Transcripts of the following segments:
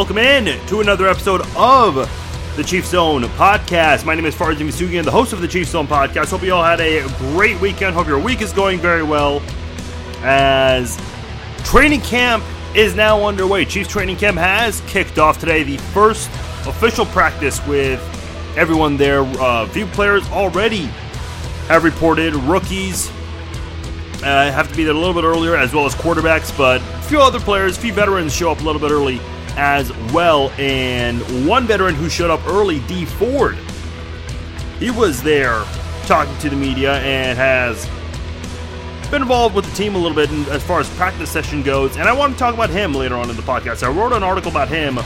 Welcome in to another episode of the Chief Zone podcast. My name is Farzin Vousoughian, the host of the Chief Zone podcast. Hope you all had a great weekend. Hope your week is going very well as training camp is now underway. Chiefs training camp has kicked off today, the first official practice with everyone there. Uh, few players already have reported, rookies uh, have to be there a little bit earlier, as well as quarterbacks, but a few other players, a few veterans show up a little bit early as well. And one veteran who showed up early, Dee Ford, he was there talking to the media and has been involved with the team a little bit as far as practice session goes. And I want to talk about him later on in the podcast. I wrote an article about him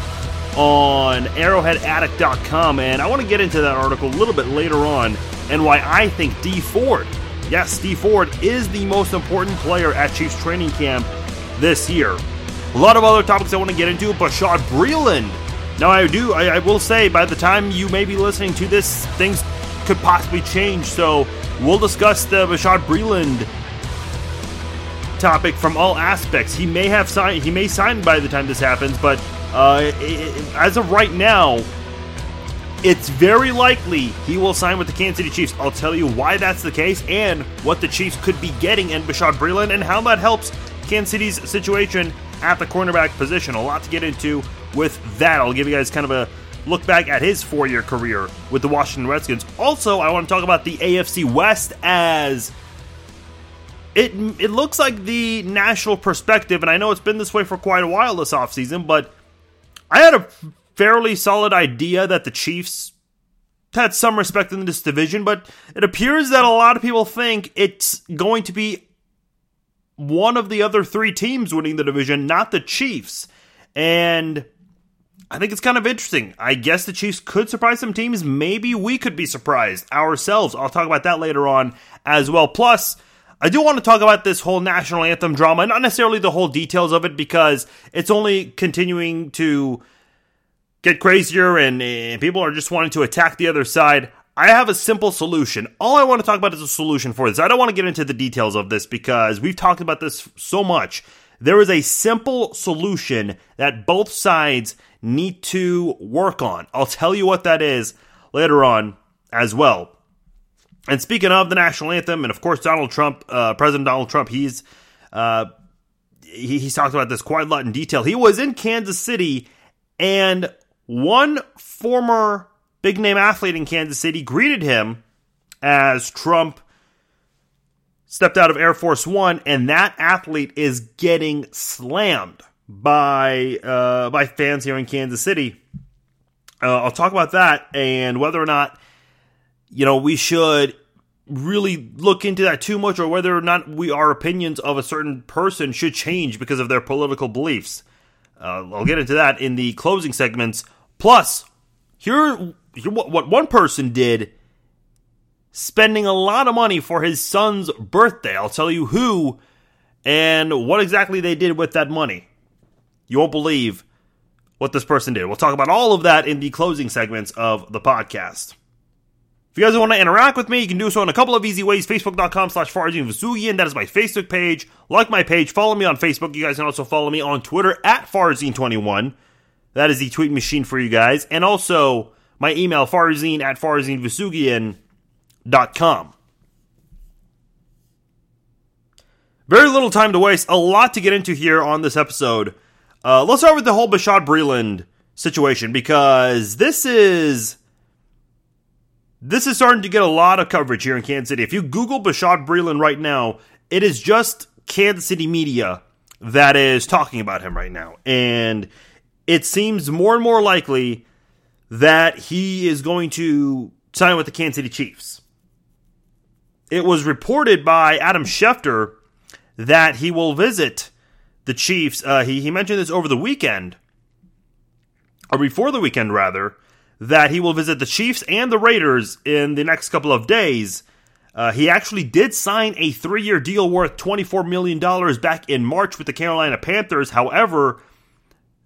on arrowheadaddict.com, and I want to get into that article a little bit later on and why I think Dee Ford, yes, Dee Ford is the most important player at Chiefs training camp this year. A lot of other topics I want to get into. but Bashaud Breeland. Now, I do, I, I will say, by the time you may be listening to this, things could possibly change. So we'll discuss the Bashaud Breeland topic from all aspects. He may have signed, he may sign by the time this happens, but uh, it, as of right now, it's very likely he will sign with the Kansas City Chiefs. I'll tell you why that's the case and what the Chiefs could be getting in Bashaud Breeland and how that helps Kansas City's situation at the cornerback position. A lot to get into with that. I'll give you guys kind of a look back at his four year career with the Washington Redskins. Also, I want to talk about the AFC West as it it looks like the national perspective, and I know it's been this way for quite a while this offseason, but I had a fairly solid idea that the Chiefs had some respect in this division, but it appears that a lot of people think it's going to be one of the other three teams winning the division, not the Chiefs. And I think it's kind of interesting. I guess the Chiefs could surprise some teams. Maybe we could be surprised ourselves. I'll talk about that later on as well. Plus, I do want to talk about this whole national anthem drama, not necessarily the whole details of it, because it's only continuing to get crazier and, and people are just wanting to attack the other side. I have a simple solution. All I want to talk about is a solution for this. I don't want to get into the details of this because we've talked about this so much. There is a simple solution that both sides need to work on. I'll tell you what that is later on as well. And speaking of the national anthem, and of course Donald Trump, uh, President Donald Trump, he's uh, he, he's talked about this quite a lot in detail. He was in Kansas City, and one former big name athlete in Kansas City, greeted him as Trump stepped out of Air Force One, and that athlete is getting slammed by uh, by fans here in Kansas City. Uh, I'll talk about that and whether or not you know we should really look into that too much, or whether or not we our opinions of a certain person should change because of their political beliefs. Uh, I'll get into that in the closing segments. Plus, here what one person did spending a lot of money for his son's birthday. I'll tell you who and what exactly they did with that money. You won't believe what this person did. We'll talk about all of that in the closing segments of the podcast. If you guys want to interact with me, you can do so in a couple of easy ways. Facebook.com slash Farzin Vousoughian. That is my Facebook page. Like my page. Follow me on Facebook. You guys can also follow me on Twitter at Farzin21. That is the tweet machine for you guys. And also my email, farzine at farzinevesugian.com. Very little time to waste. A lot to get into here on this episode. Uh, let's start with the whole Bashaud Breeland situation because this is this is starting to get a lot of coverage here in Kansas City. If you Google Bashaud Breeland right now, it is just Kansas City media that is talking about him right now, and it seems more and more likely that he is going to sign with the Kansas City Chiefs. It was reported by Adam Schefter that he will visit the Chiefs. Uh, he, he mentioned this over the weekend, or before the weekend, rather, that he will visit the Chiefs and the Raiders in the next couple of days. Uh, he actually did sign a three year deal worth $24 million back in March with the Carolina Panthers. However,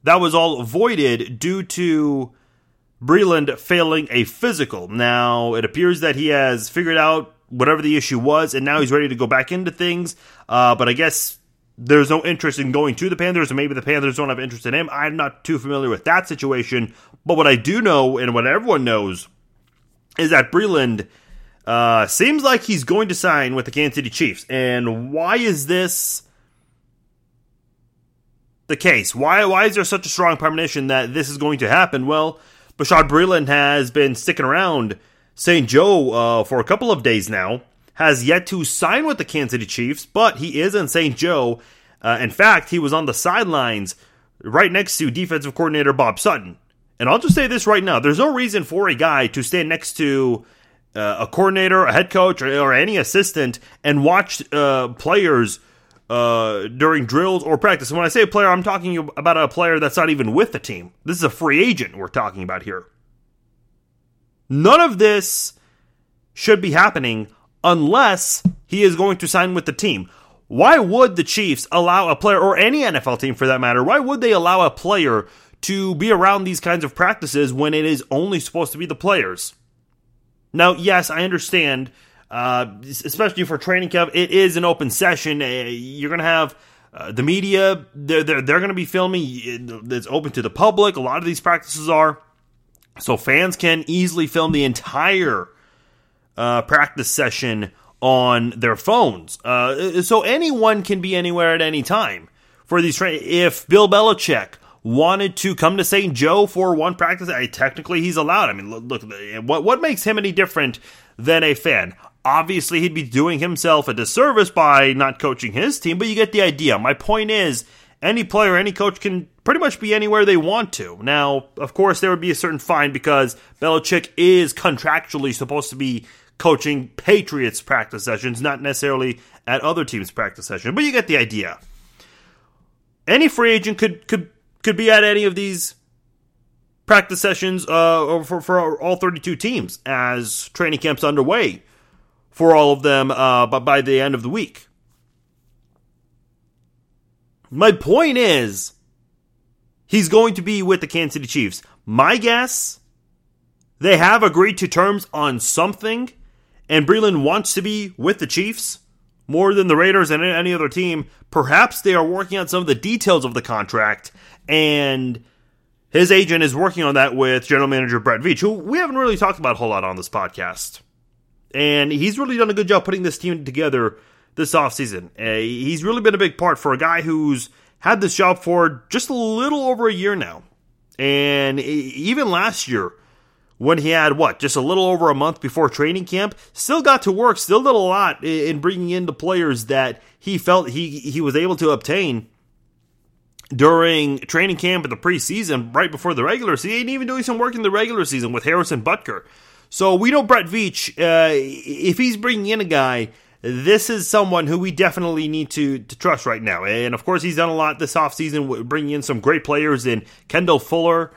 that was all voided due to Breeland failing a physical. Now, it appears that he has figured out whatever the issue was, and now he's ready to go back into things. Uh, but I guess there's no interest in going to the Panthers, and maybe the Panthers don't have interest in him. I'm not too familiar with that situation. But what I do know, and what everyone knows, is that Breeland uh, seems like he's going to sign with the Kansas City Chiefs. And why is this the case? Why why is there such a strong premonition that this is going to happen? Well, Bashaud Breeland has been sticking around St. Joe uh, for a couple of days now has yet to sign with the Kansas City Chiefs, but he is in St. Joe. Uh, in fact, he was on the sidelines right next to defensive coordinator Bob Sutton. And I'll just say this right now there's no reason for a guy to stand next to uh, a coordinator, a head coach, or, or any assistant and watch uh, players uh, during drills or practice. And when I say player, I'm talking about a player that's not even with the team. This is a free agent we're talking about here. None of this should be happening unless he is going to sign with the team. Why would the Chiefs allow a player, or any NFL team for that matter, why would they allow a player to be around these kinds of practices when it is only supposed to be the players? Now, yes, I understand, uh, especially for training camp, it is an open session. Uh, you're going to have uh, the media, they're, they're, they're going to be filming. It's open to the public. A lot of these practices are. So fans can easily film the entire uh, practice session on their phones. Uh, so anyone can be anywhere at any time for these. Tra- if Bill Belichick wanted to come to St. Joe for one practice, I, technically he's allowed. I mean, look, look, what what makes him any different than a fan? Obviously, he'd be doing himself a disservice by not coaching his team, but you get the idea. My point is, any player, any coach can pretty much be anywhere they want to. Now, of course, there would be a certain fine because Belichick is contractually supposed to be coaching Patriots practice sessions, not necessarily at other teams' practice sessions. But you get the idea. Any free agent could could could be at any of these practice sessions uh, for for all 32 teams as training camps underway for all of them uh, but by the end of the week. My point is, he's going to be with the Kansas City Chiefs. My guess, they have agreed to terms on something and Breeland wants to be with the Chiefs more than the Raiders and any other team, perhaps they are working on some of the details of the contract, and his agent is working on that with general manager Brett Veach, who we haven't really talked about a whole lot on this podcast. And he's really done a good job putting this team together this offseason. Uh, he's really been a big part for a guy who's had this job for just a little over a year now. And even last year, when he had what just a little over a month before training camp still got to work still did a lot in bringing in the players that he felt he he was able to obtain during training camp and the preseason right before the regular season even doing some work in the regular season with Harrison Butker so we know Brett Veach uh, if he's bringing in a guy this is someone who we definitely need to, to trust right now. And of course, he's done a lot this offseason, bringing in some great players in Kendall Fuller,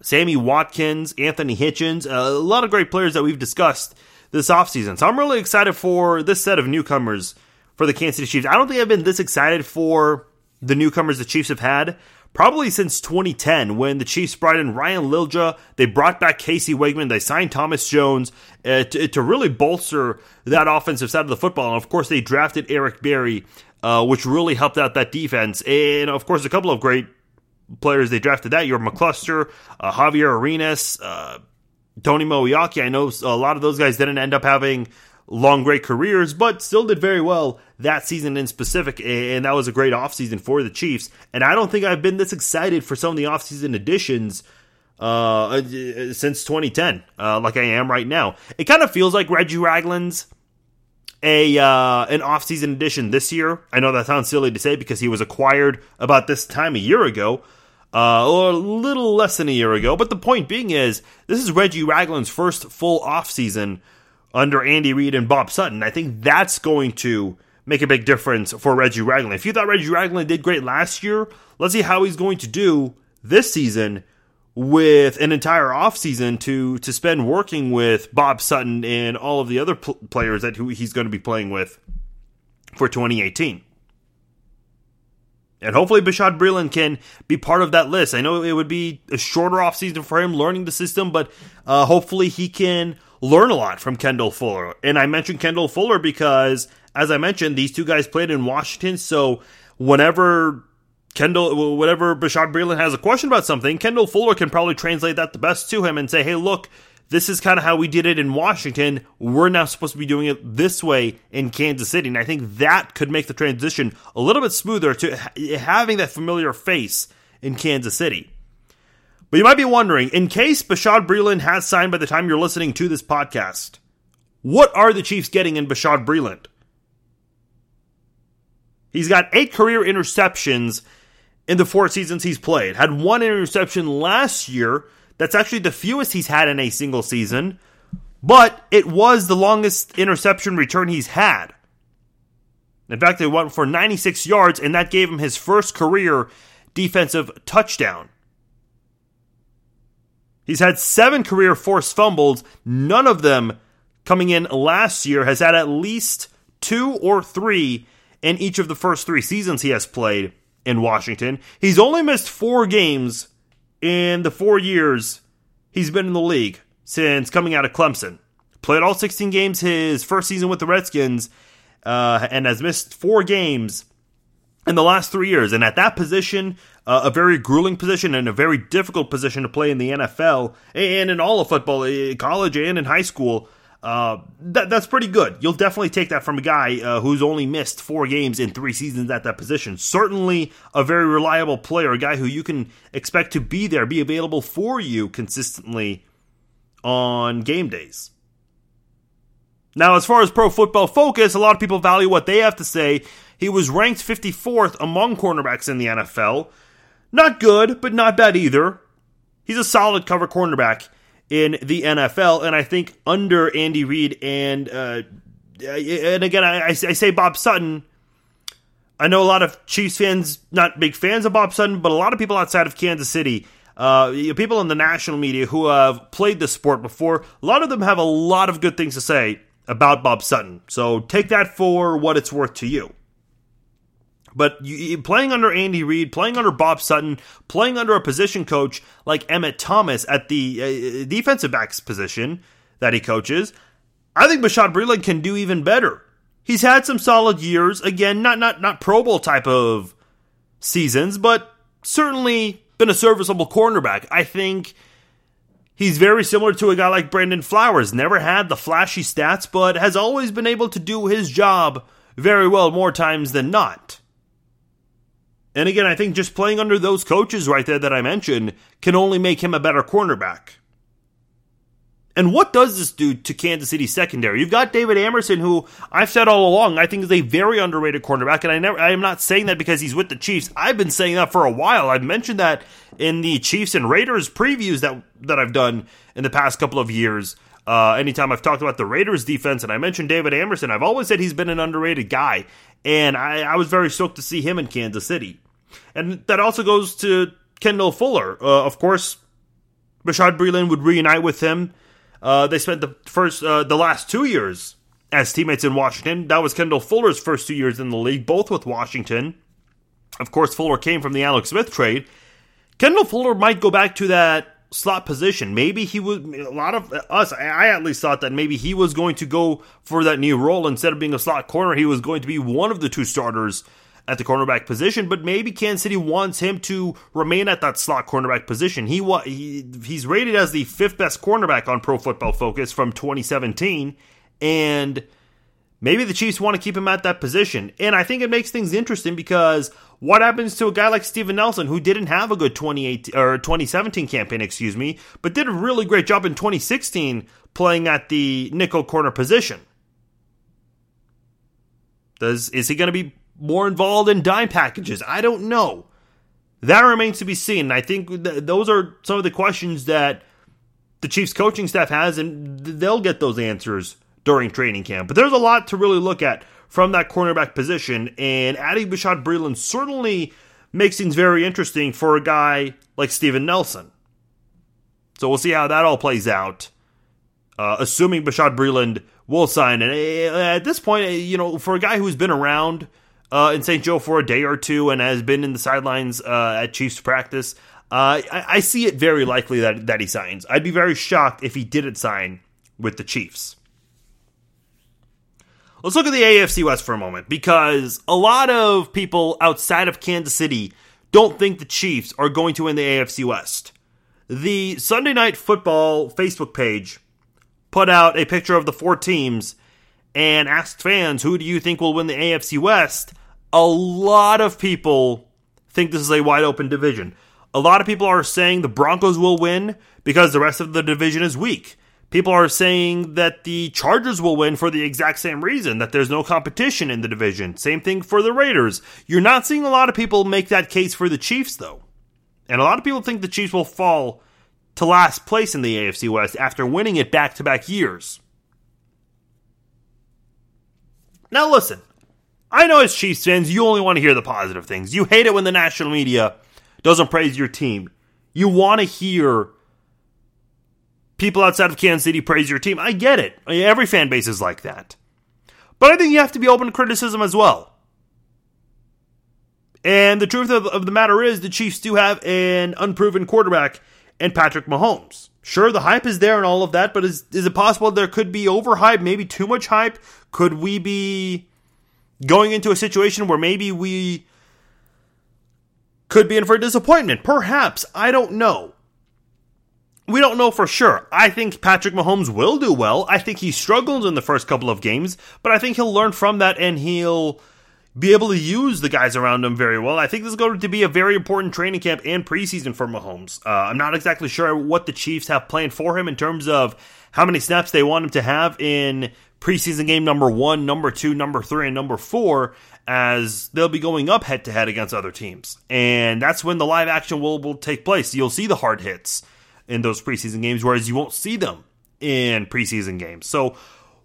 Sammy Watkins, Anthony Hitchens, a lot of great players that we've discussed this offseason. So I'm really excited for this set of newcomers for the Kansas City Chiefs. I don't think I've been this excited for the newcomers the Chiefs have had probably since 2010 when the Chiefs brought in Ryan Lilja, they brought back Casey Wiegmann, they signed Thomas Jones uh, to, to, really bolster that offensive side of the football. And of course, they drafted Eric Berry, uh, which really helped out that defense. And of course, a couple of great players they drafted that year McCluster, uh, Javier Arenas, uh, Tony Moeaki. I know a lot of those guys didn't end up having long, great careers, but still did very well that season in specific. And that was a great offseason for the Chiefs. And I don't think I've been this excited for some of the offseason additions uh, since 2010, uh, like I am right now. It kind of feels like Reggie Ragland's a uh, an offseason addition this year. I know that sounds silly to say because he was acquired about this time a year ago, uh, or a little less than a year ago. But the point being is, this is Reggie Ragland's first full offseason under Andy Reid and Bob Sutton. I think that's going to make a big difference for Reggie Ragland. If you thought Reggie Ragland did great last year, let's see how he's going to do this season with an entire offseason to to spend working with Bob Sutton and all of the other pl- players that he's going to be playing with for 2018. And hopefully Bashaud Breeland can be part of that list. I know it would be a shorter offseason for him learning the system, but uh, hopefully he can learn a lot from Kendall Fuller. And I mentioned Kendall Fuller because, as I mentioned, these two guys played in Washington, so whenever Kendall, whenever Bashaud Breeland has a question about something, Kendall Fuller can probably translate that the best to him and say, hey, look, this is kind of how we did it in Washington. We're now supposed to be doing it this way in Kansas City. And I think that could make the transition a little bit smoother to having that familiar face in Kansas City. But you might be wondering, in case Bashaud Breeland has signed by the time you're listening to this podcast, what are the Chiefs getting in Bashaud Breeland? He's got eight career interceptions in the four seasons he's played. Had one interception last year. That's actually the fewest he's had in a single season, but it was the longest interception return he's had. In fact, it went for 96 yards, and that gave him his first career defensive touchdown. He's had seven career forced fumbles, none of them coming in last year, has had at least two or three in each of the first three seasons he has played in Washington. He's only missed four games in the four years he's been in the league since coming out of Clemson. Played all 16 games his first season with the Redskins uh, and has missed four games in the last three years. And at that position, uh, a very grueling position and a very difficult position to play in the NFL and in all of football, eh, college and in high school. Uh, that, that's pretty good. You'll definitely take that from a guy uh, who's only missed four games in three seasons at that position. Certainly a very reliable player, a guy who you can expect to be there, be available for you consistently on game days. Now, as far as pro football focus, a lot of people value what they have to say. He was ranked 54th among cornerbacks in the NFL. Not good, but not bad either. He's a solid cover cornerback in the NFL, and I think under Andy Reid and uh, and again, I, I say Bob Sutton. I know a lot of Chiefs fans, not big fans of Bob Sutton, but a lot of people outside of Kansas City, uh, people in the national media who have played the sport before, a lot of them have a lot of good things to say about Bob Sutton. So take that for what it's worth to you. But you, playing under Andy Reid, playing under Bob Sutton, playing under a position coach like Emmett Thomas at the uh, defensive backs position that he coaches, I think Bashaud Breeland can do even better. He's had some solid years. Again, not not not Pro Bowl type of seasons, but certainly been a serviceable cornerback. I think he's very similar to a guy like Brandon Flowers. Never had the flashy stats, but has always been able to do his job very well more times than not. And again, I think just playing under those coaches right there that I mentioned can only make him a better cornerback. And what does this do to Kansas City secondary? You've got David Amerson, who I've said all along I think is a very underrated cornerback, and I never I am not saying that because he's with the Chiefs. I've been saying that for a while. I've mentioned that in the Chiefs and Raiders previews that that I've done in the past couple of years. Uh, anytime I've talked about the Raiders defense and I mentioned David Amerson, I've always said he's been an underrated guy, and I, I was very stoked to see him in Kansas City. And that also goes to Kendall Fuller. Uh, of course, Bashaud Breeland would reunite with him. Uh, they spent the first, uh, the last two years as teammates in Washington. That was Kendall Fuller's first two years in the league, both with Washington. Of course, Fuller came from the Alex Smith trade. Kendall Fuller might go back to that slot position. Maybe he would. A lot of us, I at least thought that maybe he was going to go for that new role instead of being a slot corner. He was going to be one of the two starters at the cornerback position, but maybe Kansas City wants him to remain at that slot cornerback position. He, he he's rated as the fifth best cornerback on Pro Football Focus from 2017, and maybe the Chiefs want to keep him at that position. And I think it makes things interesting because what happens to a guy like Steven Nelson who didn't have a good 2018 or 2017 campaign, excuse me, but did a really great job in 2016 playing at the nickel corner position? Does is he going to be more involved in dime packages? I don't know. That remains to be seen. I think th- those are some of the questions that the Chiefs coaching staff has, and they'll get those answers during training camp. But there's a lot to really look at from that cornerback position, and adding Bashaud Breeland certainly makes things very interesting for a guy like Steven Nelson. So we'll see how that all plays out. Uh, assuming Bashaud Breeland will sign, and uh, at this point, uh, you know, for a guy who's been around uh, in St. Joe for a day or two and has been in the sidelines uh, at Chiefs practice. Uh, I, I, see it very likely that, that he signs. I'd be very shocked if he didn't sign with the Chiefs. Let's look at the AFC West for a moment because a lot of people outside of Kansas City don't think the Chiefs are going to win the AFC West. The Sunday Night Football Facebook page put out a picture of the four teams and asked fans, who do you think will win the AFC West? A lot of people think this is a wide open division. A lot of people are saying the Broncos will win because the rest of the division is weak. People are saying that the Chargers will win for the exact same reason that there's no competition in the division. Same thing for the Raiders. You're not seeing a lot of people make that case for the Chiefs, though. And a lot of people think the Chiefs will fall to last place in the AFC West after winning it back to back years. Now, listen, I know as Chiefs fans, you only want to hear the positive things. You hate it when the national media doesn't praise your team. You want to hear people outside of Kansas City praise your team. I get it. Every fan base is like that. But I think you have to be open to criticism as well. And the truth of, of the matter is, the Chiefs do have an unproven quarterback in Patrick Mahomes. Sure, the hype is there and all of that, but is, is it possible there could be overhype, maybe too much hype? Could we be going into a situation where maybe we could be in for a disappointment? Perhaps. I don't know. We don't know for sure. I think Patrick Mahomes will do well. I think he struggled in the first couple of games, but I think he'll learn from that and he'll be able to use the guys around him very well. I think this is going to be a very important training camp and preseason for Mahomes. Uh, I'm not exactly sure what the Chiefs have planned for him in terms of how many snaps they want him to have in preseason game number one, number two, number three, and number four, as they'll be going up head to head against other teams. And that's when the live action will, will take place. You'll see the hard hits in those preseason games, whereas you won't see them in preseason games. So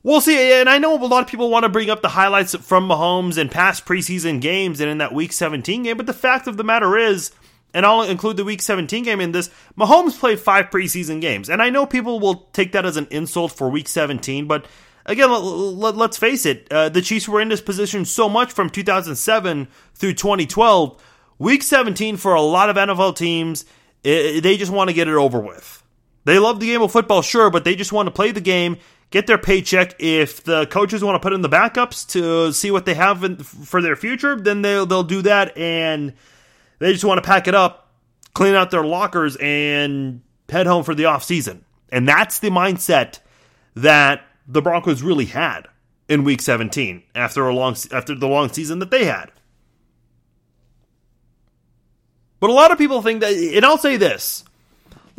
we'll see. And I know a lot of people want to bring up the highlights from Mahomes in past preseason games and in that Week 17 game, but the fact of the matter is, and I'll include the Week 17 game in this, Mahomes played five preseason games. And I know people will take that as an insult for Week 17, but again, let, us face it, uh, the Chiefs were in this position so much from 2007 through 2012. Week 17 for a lot of NFL teams it, they just want to get it over with. They love the game of football, sure, but they just want to play the game, get their paycheck. If the coaches want to put in the backups to see what they have in, for their future, then they'll they'll do that, and they just want to pack it up, clean out their lockers, and head home for the off season. And that's the mindset that the Broncos really had in Week 17 after a long after the long season that they had. But a lot of people think that, and I'll say this.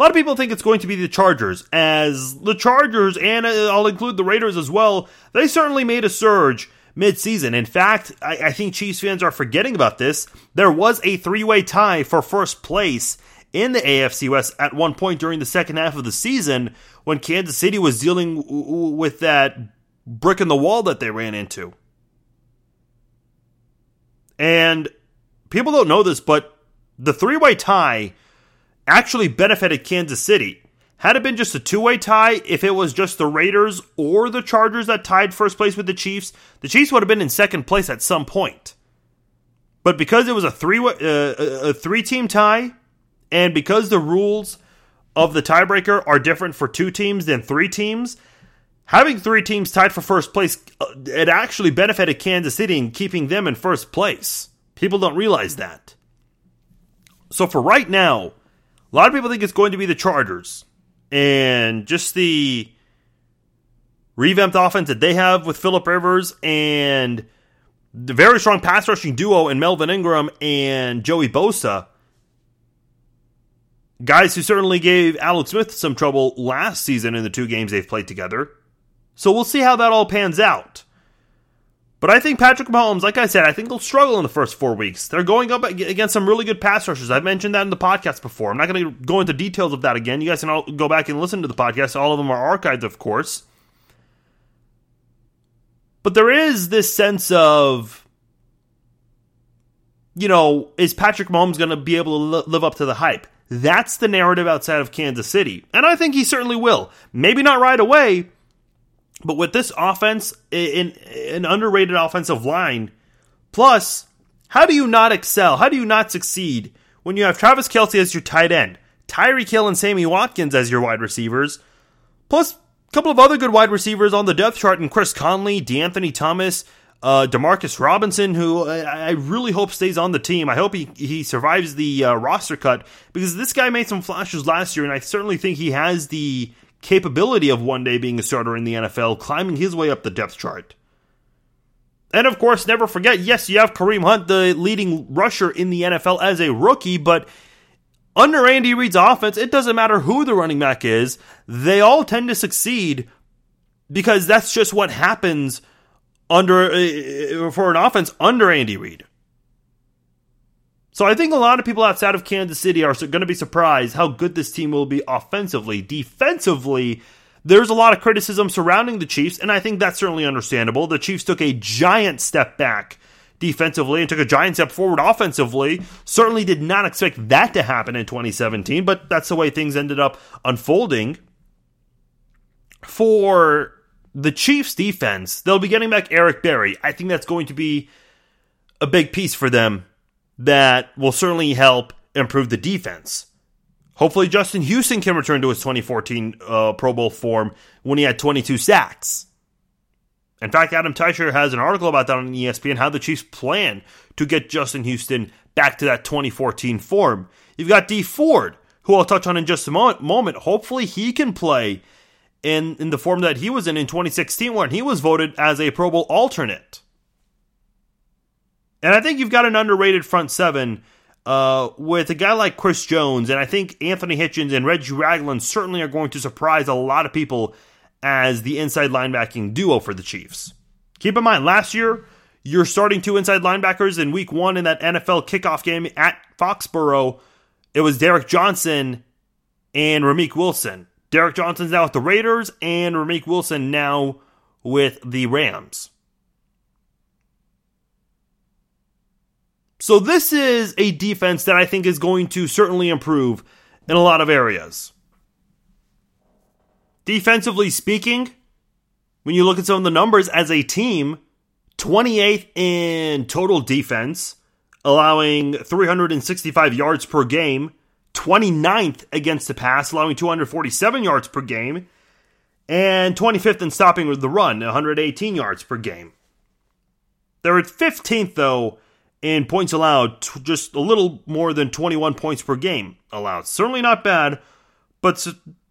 Lot of people think it's going to be the Chargers, as the Chargers, and uh, I'll include the Raiders as well, they certainly made a surge midseason. In fact, I, I think Chiefs fans are forgetting about this. There was a three way tie for first place in the AFC West at one point during the second half of the season when Kansas City was dealing with that brick in the wall that they ran into. And people don't know this, but the three way tie actually benefited Kansas City. Had it been just a two way tie, if it was just the Raiders or the Chargers that tied first place with the Chiefs, the Chiefs would have been in second place at some point. But because it was a three uh, a three team tie, and because the rules of the tiebreaker are different for two teams than three teams, having three teams tied for first place uh, it actually benefited Kansas City in keeping them in first place. People don't realize that. So for right now, a lot of people think it's going to be the Chargers. And just the revamped offense that they have with Philip Rivers and the very strong pass rushing duo in Melvin Ingram and Joey Bosa. Guys who certainly gave Alex Smith some trouble last season in the two games they've played together. So we'll see how that all pans out. But I think Patrick Mahomes, like I said, I think they'll struggle in the first four weeks. They're going up against some really good pass rushers. I've mentioned that in the podcast before. I'm not going to go into details of that again. You guys can all go back and listen to the podcast. All of them are archived, of course. But there is this sense of, you know, is Patrick Mahomes going to be able to live up to the hype? That's the narrative outside of Kansas City. And I think he certainly will. Maybe not right away, but with this offense, in an underrated offensive line, plus, how do you not excel? How do you not succeed when you have Travis Kelce as your tight end, Tyreek Hill and Sammy Watkins as your wide receivers, plus a couple of other good wide receivers on the depth chart, and Chris Conley, DeAnthony Thomas, uh, Demarcus Robinson, who I, I, really hope stays on the team. I hope he, he survives the uh, roster cut because this guy made some flashes last year, and I certainly think he has the capability of one day being a starter in the NFL, climbing his way up the depth chart. And of course, never forget yes, you have Kareem Hunt, the leading rusher in the NFL as a rookie, but under Andy Reid's offense, it doesn't matter who the running back is, they all tend to succeed because that's just what happens under uh, for an offense under Andy Reid. So I think a lot of people outside of Kansas City are going to be surprised how good this team will be offensively. Defensively, there's a lot of criticism surrounding the Chiefs, and I think that's certainly understandable. The Chiefs took a giant step back defensively and took a giant step forward offensively. Certainly did not expect that to happen in 2017, but that's the way things ended up unfolding. For the Chiefs defense, they'll be getting back Eric Berry. I think that's going to be a big piece for them that will certainly help improve the defense. Hopefully, Justin Houston can return to his 2014 uh, Pro Bowl form when he had 22 sacks. In fact, Adam Teicher has an article about that on ESPN how the Chiefs plan to get Justin Houston back to that 2014 form. You've got Dee Ford, who I'll touch on in just a moment. Hopefully, he can play in, in the form that he was in in 2016 when he was voted as a Pro Bowl alternate. And I think you've got an underrated front seven uh, with a guy like Chris Jones, and I think Anthony Hitchens and Reggie Ragland certainly are going to surprise a lot of people as the inside linebacking duo for the Chiefs. Keep in mind, last year, you're starting two inside linebackers in week one in that NFL kickoff game at Foxborough. It was Derrick Johnson and Ramik Wilson. Derrick Johnson's now with the Raiders, and Ramik Wilson now with the Rams. So, this is a defense that I think is going to certainly improve in a lot of areas. Defensively speaking, when you look at some of the numbers as a team, 28th in total defense, allowing 365 yards per game, 29th against the pass, allowing 247 yards per game, and 25th in stopping with the run, 118 yards per game. They're at 15th, though, in points allowed, just a little more than 21 points per game allowed. Certainly not bad, but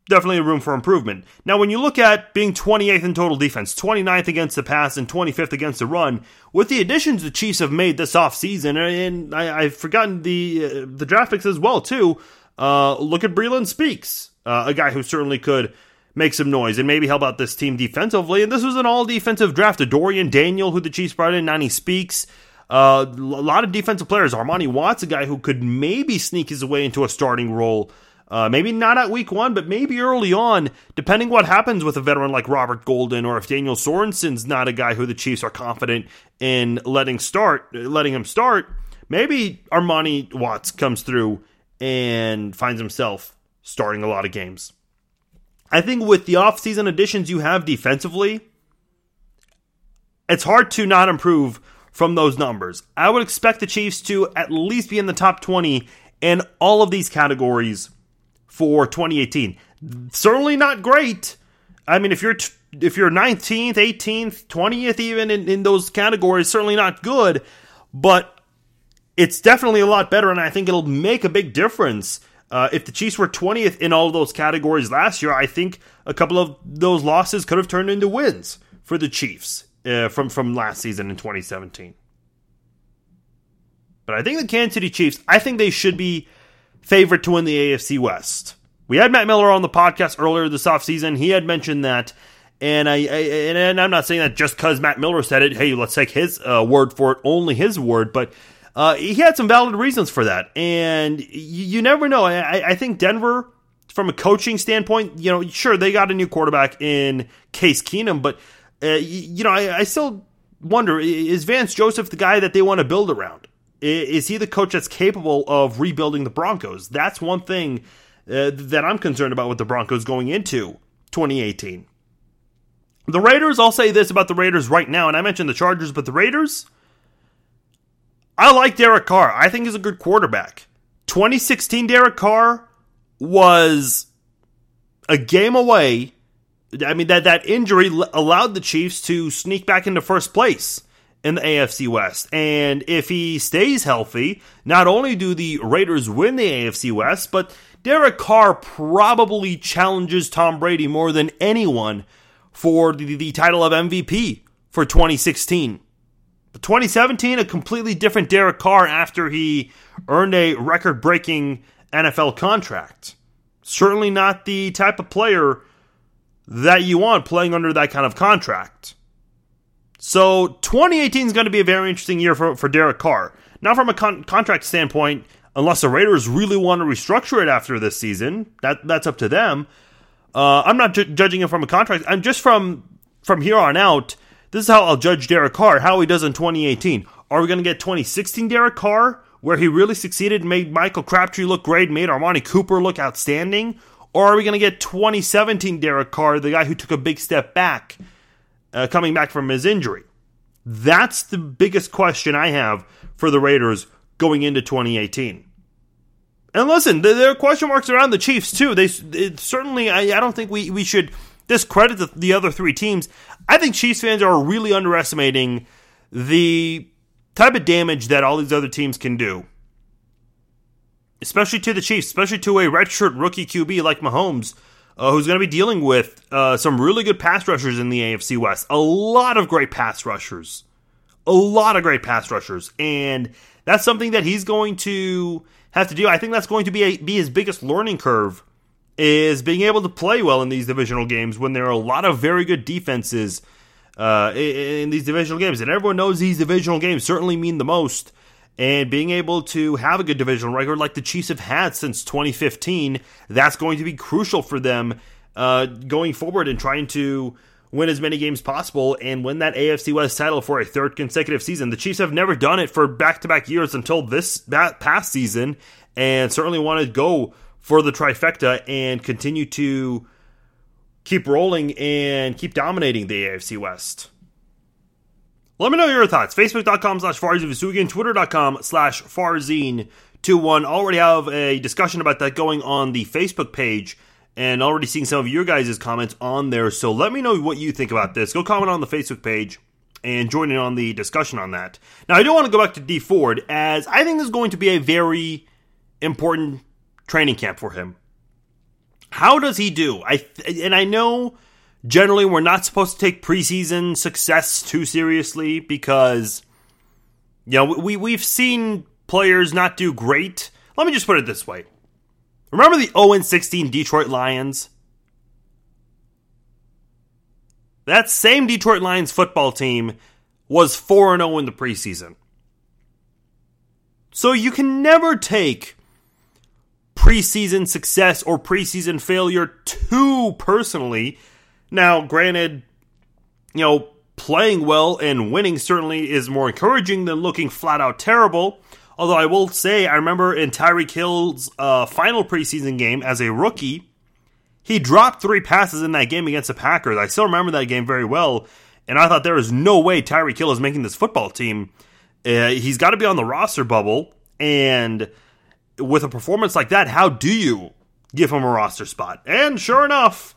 definitely room for improvement. Now, when you look at being 28th in total defense, 29th against the pass, and 25th against the run, with the additions the Chiefs have made this offseason, and I, have forgotten the uh, the draft picks as well too. Uh, look at Breeland Speaks, uh, a guy who certainly could make some noise and maybe help out this team defensively. And this was an all defensive draft. Dorian O'Daniel, who the Chiefs brought in, Nani Speaks. Uh, a lot of defensive players. Armani Watts, a guy who could maybe sneak his way into a starting role uh, maybe not at week one, but maybe early on, depending what happens with a veteran like Robert Golden, or if Daniel Sorensen's not a guy who the Chiefs are confident in letting start, letting him start. Maybe Armani Watts comes through and finds himself starting a lot of games. I think with the offseason additions you have defensively, it's hard to not improve from those numbers. I would expect the Chiefs to at least be in the top 20 in all of these categories for 2018. Certainly not great. I mean, if you're t- if you're 19th, 18th, 20th, even in, in those categories, certainly not good, but it's definitely a lot better, and I think it'll make a big difference. Uh, if the Chiefs were 20th in all of those categories last year, I think a couple of those losses could have turned into wins for the Chiefs uh, from from last season in 2017. But I think the Kansas City Chiefs, I think they should be favorite to win the AFC West. We had Matt Miller on the podcast earlier this offseason. He had mentioned that. And I, I and I'm not saying that just because Matt Miller said it. Hey, let's take his uh, word for it, only his word. But uh, he had some valid reasons for that, and you, you never know. I, I, think Denver, from a coaching standpoint, you know, sure they got a new quarterback in Case Keenum, but uh, you know, I, I still wonder: is Vance Joseph the guy that they want to build around? Is he the coach that's capable of rebuilding the Broncos? That's one thing uh, that I'm concerned about with the Broncos going into 2018. The Raiders, I'll say this about the Raiders right now, and I mentioned the Chargers, but the Raiders, I like Derek Carr. I think he's a good quarterback. 2016 Derek Carr was a game away I mean that that injury allowed the Chiefs to sneak back into first place in the AFC West. And if he stays healthy, not only do the Raiders win the AFC West, but Derek Carr probably challenges Tom Brady more than anyone for the, the title of MVP for 2016. But 2017, a completely different Derek Carr after he earned a record breaking NFL contract. Certainly not the type of player that you want playing under that kind of contract. So 2018 is going to be a very interesting year for, for Derek Carr. Now, from a con- contract standpoint, unless the Raiders really want to restructure it after this season, that that's up to them. Uh, I'm not ju- judging him from a contract. I'm just from from here on out. This is how I'll judge Derek Carr, how he does in 2018. Are we going to get 2016 Derek Carr, where he really succeeded, made Michael Crabtree look great, made Amari Cooper look outstanding? Or are we going to get 2017 Derek Carr, the guy who took a big step back, uh, coming back from his injury? That's the biggest question I have for the Raiders going into 2018. And listen, there are question marks around the Chiefs too. They certainly, I, I, don't think we, we should discredit the, the other three teams. I think Chiefs fans are really underestimating the type of damage that all these other teams can do especially to the Chiefs, especially to a redshirt rookie QB like Mahomes, uh, who's going to be dealing with uh, some really good pass rushers in the AFC West. A lot of great pass rushers. A lot of great pass rushers. And that's something that he's going to have to do. I think that's going to be, a, be his biggest learning curve is being able to play well in these divisional games when there are a lot of very good defenses uh, in, in these divisional games. And everyone knows these divisional games certainly mean the most and being able to have a good divisional record like the Chiefs have had since 2015, that's going to be crucial for them uh, going forward and trying to win as many games possible and win that AFC West title for a third consecutive season. The Chiefs have never done it for back to back years until this past season, and certainly want to go for the trifecta and continue to keep rolling and keep dominating the AFC West. Let me know your thoughts. Facebook.com slash Farzine Twitter.com slash Farzine21. Already have a discussion about that going on the Facebook page and already seeing some of your guys' comments on there. So let me know what you think about this. Go comment on the Facebook page and join in on the discussion on that. Now, I do want to go back to Dee Ford as I think this is going to be a very important training camp for him. How does he do? I and I know Generally, we're not supposed to take preseason success too seriously because, you know, we, we've seen players not do great. Let me just put it this way. Remember the 0 16 Detroit Lions? That same Detroit Lions football team was 4 0 in the preseason. So you can never take preseason success or preseason failure too personally now, granted, you know, playing well and winning certainly is more encouraging than looking flat out terrible. Although I will say, I remember in Tyreek Hill's uh, final preseason game as a rookie, he dropped three passes in that game against the Packers. I still remember that game very well, and I thought there is no way Tyreek Hill is making this football team. Uh, he's got to be on the roster bubble, and with a performance like that, how do you give him a roster spot? And sure enough,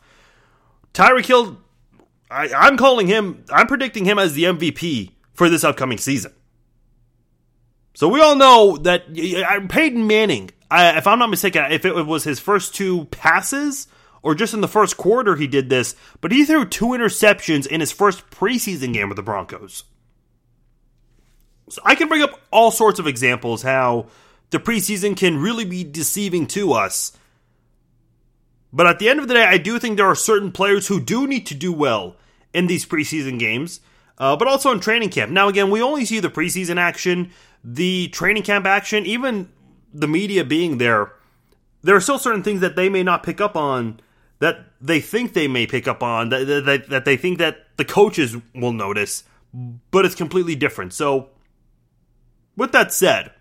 Tyreek Hill, I, I'm calling him, I'm predicting him as the MVP for this upcoming season. So we all know that Peyton Manning, I, if I'm not mistaken, if it was his first two passes or just in the first quarter he did this, but he threw two interceptions in his first preseason game with the Broncos. So I can bring up all sorts of examples how the preseason can really be deceiving to us but at the end of the day, I do think there are certain players who do need to do well in these preseason games, uh, but also in training camp. Now, again, we only see the preseason action, the training camp action, even the media being there. There are still certain things that they may not pick up on that they think they may pick up on that, that, that they think that the coaches will notice, but it's completely different. So, with that said,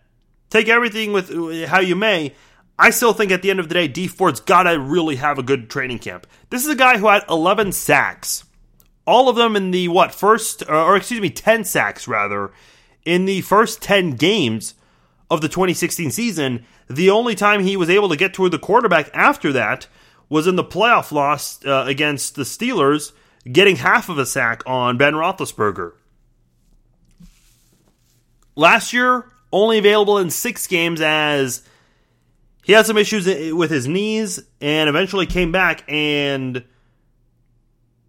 take everything with how you may. I still think at the end of the day, Dee Ford's got to really have a good training camp. This is a guy who had 11 sacks. All of them in the, what, first, or, or excuse me, 10 sacks rather, in the first 10 games of the 2016 season. The only time he was able to get toward the quarterback after that was in the playoff loss uh, against the Steelers, getting half of a sack on Ben Roethlisberger. Last year, only available in six games as he had some issues with his knees and eventually came back and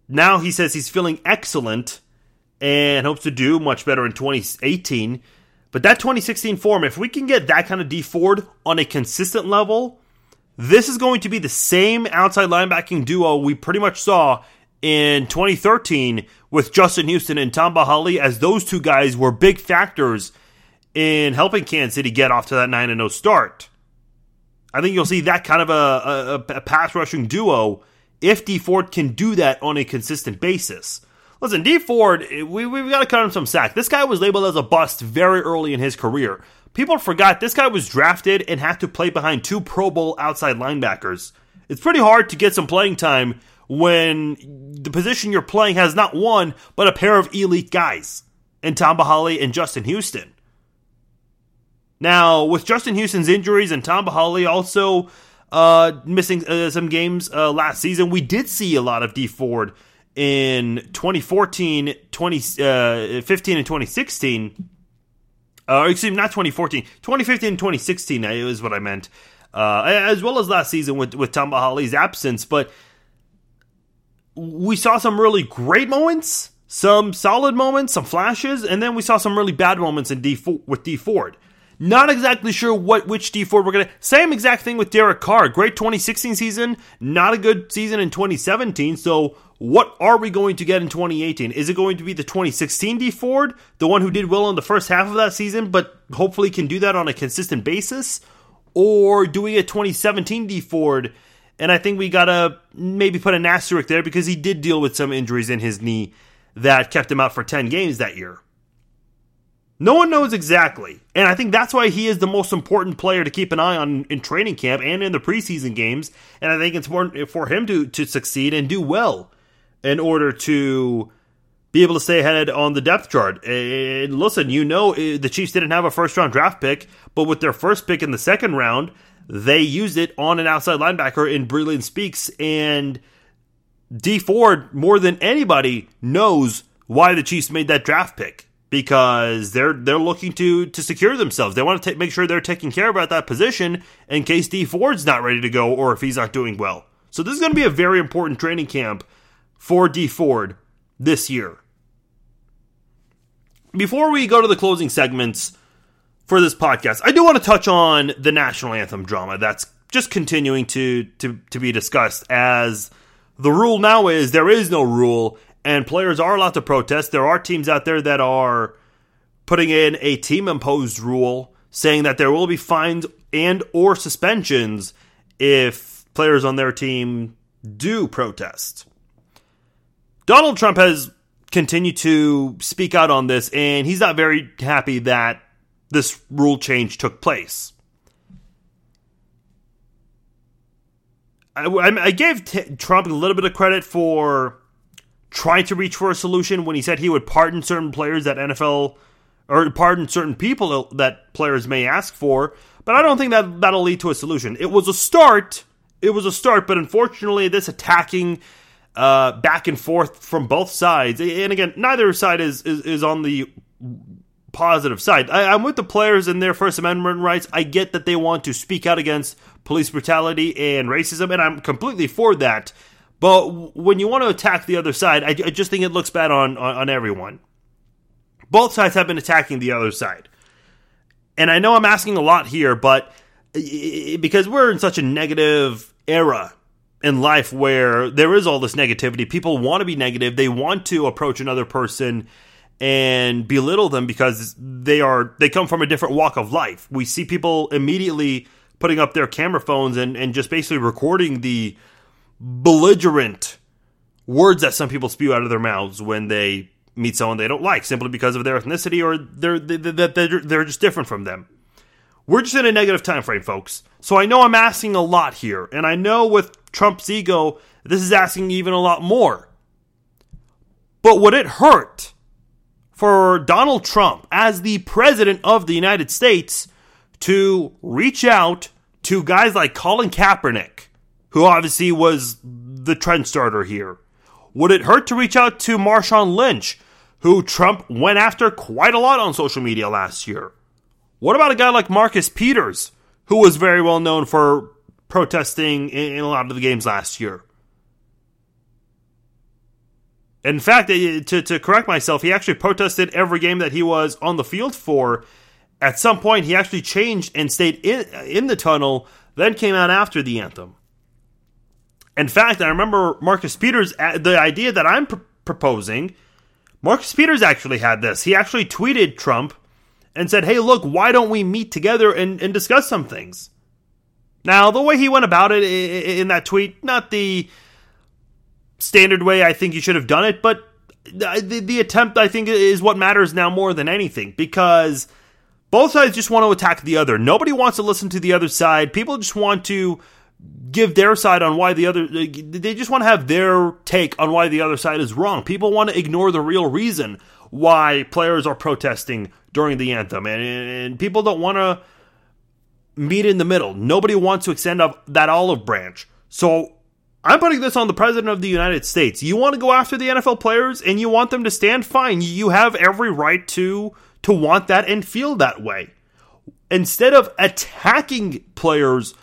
now he says he's feeling excellent and hopes to do much better in 2018. But that 2016 form, if we can get that kind of Dee Ford on a consistent level, this is going to be the same outside linebacking duo we pretty much saw in 2013 with Justin Houston and Tamba Hali, as those two guys were big factors in helping Kansas City get off to that 9 0 start. I think you'll see that kind of a, a, a pass rushing duo if Dee Ford can do that on a consistent basis. Listen, Dee Ford, eh, we, we've got to cut him some slack. This guy was labeled as a bust very early in his career. People forgot this guy was drafted and had to play behind two Pro Bowl outside linebackers. It's pretty hard to get some playing time when the position you're playing has not one, but a pair of elite guys in Tamba Hali and Justin Houston. Now, with Justin Houston's injuries and Tamba Hali also uh, missing uh, some games uh, last season, we did see a lot of Dee Ford in 2014, 2015, uh, and 2016. Uh, excuse me, not 2014, 2015 and 2016 uh, is what I meant. Uh, as well as last season with with Tamba Hali's absence, but we saw some really great moments, some solid moments, some flashes, and then we saw some really bad moments in D with Dee Ford. Not exactly sure what which Dee Ford we're gonna. Same exact thing with Derek Carr. Great 2016 season, not a good season in 2017. So what are we going to get in 2018? Is it going to be the 2016 Dee Ford, the one who did well in the first half of that season, but hopefully can do that on a consistent basis, or do we get 2017 Dee Ford? And I think we gotta maybe put an asterisk there because he did deal with some injuries in his knee that kept him out for 10 games that year. No one knows exactly. And I think that's why he is the most important player to keep an eye on in training camp and in the preseason games. And I think it's important for him to, to succeed and do well in order to be able to stay ahead on the depth chart. And listen, you know, eh, the Chiefs didn't have a first round draft pick, but with their first pick in the second round, they used it on an outside linebacker in Breeland Speaks. And Dee Ford, more than anybody, knows why the Chiefs made that draft pick because they're they're looking to to secure themselves. They want to make sure they're taking care about that position in case Dee Ford's not ready to go or if he's not doing well. So this is going to be a very important training camp for Dee Ford this year. Before we go to the closing segments for this podcast, I do want to touch on the national anthem drama that's just continuing to to to be discussed as the rule now is there is no rule and players are allowed to protest. There are teams out there that are putting in a team imposed rule saying that there will be fines and or suspensions if players on their team do protest. Donald Trump has continued to speak out on this and he's not very happy that this rule change took place. I, I gave t- Trump a little bit of credit for trying to reach for a solution when he said he would pardon certain players that NFL or pardon certain people that players may ask for, but I don't think that that'll lead to a solution. It was a start. It was a start, but unfortunately, this attacking uh, back and forth from both sides, and again, neither side is is, is on the positive side. I, I'm with the players and their First Amendment rights. I get that they want to speak out against police brutality and racism, and I'm completely for that. But when you want to attack the other side, I, I just think it looks bad on, on, on everyone. Both sides have been attacking the other side. And I know I'm asking a lot here, but because we're in such a negative era in life where there is all this negativity, people want to be negative, they want to approach another person and belittle them because they are they come from a different walk of life. We see people immediately putting up their camera phones and, and just basically recording the belligerent words that some people spew out of their mouths when they meet someone they don't like simply because of their ethnicity or they're, they're, they're, they're just different from them. We're just in a negative time frame, folks. So I know I'm asking a lot here, and I know with Trump's ego, this is asking even a lot more. But would it hurt for Donald Trump, as the president of the United States, to reach out to guys like Colin Kaepernick, who obviously was the trend starter here? Would it hurt to reach out to Marshawn Lynch, who Trump went after quite a lot on social media last year? What about a guy like Marcus Peters, who was very well known for protesting in a lot of the games last year? In fact, eh, eh, to, to correct myself, he actually protested every game that he was on the field for. At some point, he actually changed and stayed in, in the tunnel, then came out after the anthem. In fact, I remember Marcus Peters, uh, the idea that I'm pr- proposing, Marcus Peters actually had this. He actually tweeted Trump and said, hey, look, why don't we meet together and, and discuss some things? Now, the way he went about it in that tweet, not the standard way I think you should have done it, but the, the attempt, I think, is what matters now more than anything because both sides just want to attack the other. Nobody wants to listen to the other side. People just want to give their side on why the other they just want to have their take on why the other side is wrong. People want to ignore the real reason why players are protesting during the anthem and, and people don't want to meet in the middle. Nobody wants to extend up that olive branch. So I'm putting this on the president of the United States. You want to go after the NFL players and you want them to stand fine. You have every right to to want that and feel that way. Instead of attacking players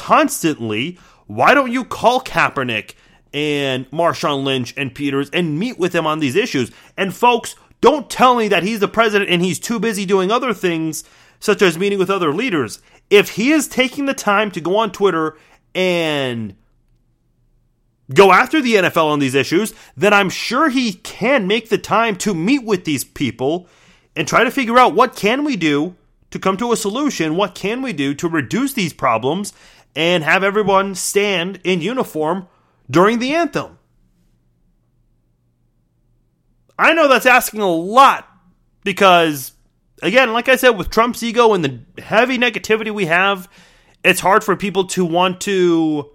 constantly, why don't you call Kaepernick and Marshawn Lynch and Peters and meet with them on these issues? And folks, don't tell me that he's the president and he's too busy doing other things, such as meeting with other leaders. If he is taking the time to go on Twitter and go after the NFL on these issues, then I'm sure he can make the time to meet with these people and try to figure out what can we do to come to a solution, what can we do to reduce these problems and have everyone stand in uniform during the anthem. I know that's asking a lot because, again, like I said, with Trump's ego and the heavy negativity we have, it's hard for people to want to